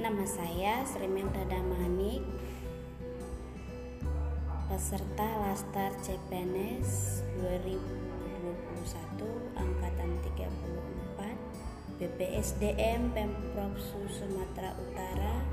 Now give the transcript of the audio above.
nama saya Srimeng Dadamanik peserta Lastar CPNS 2021 angkatan 34 BPSDM Pemprov Sumatera Utara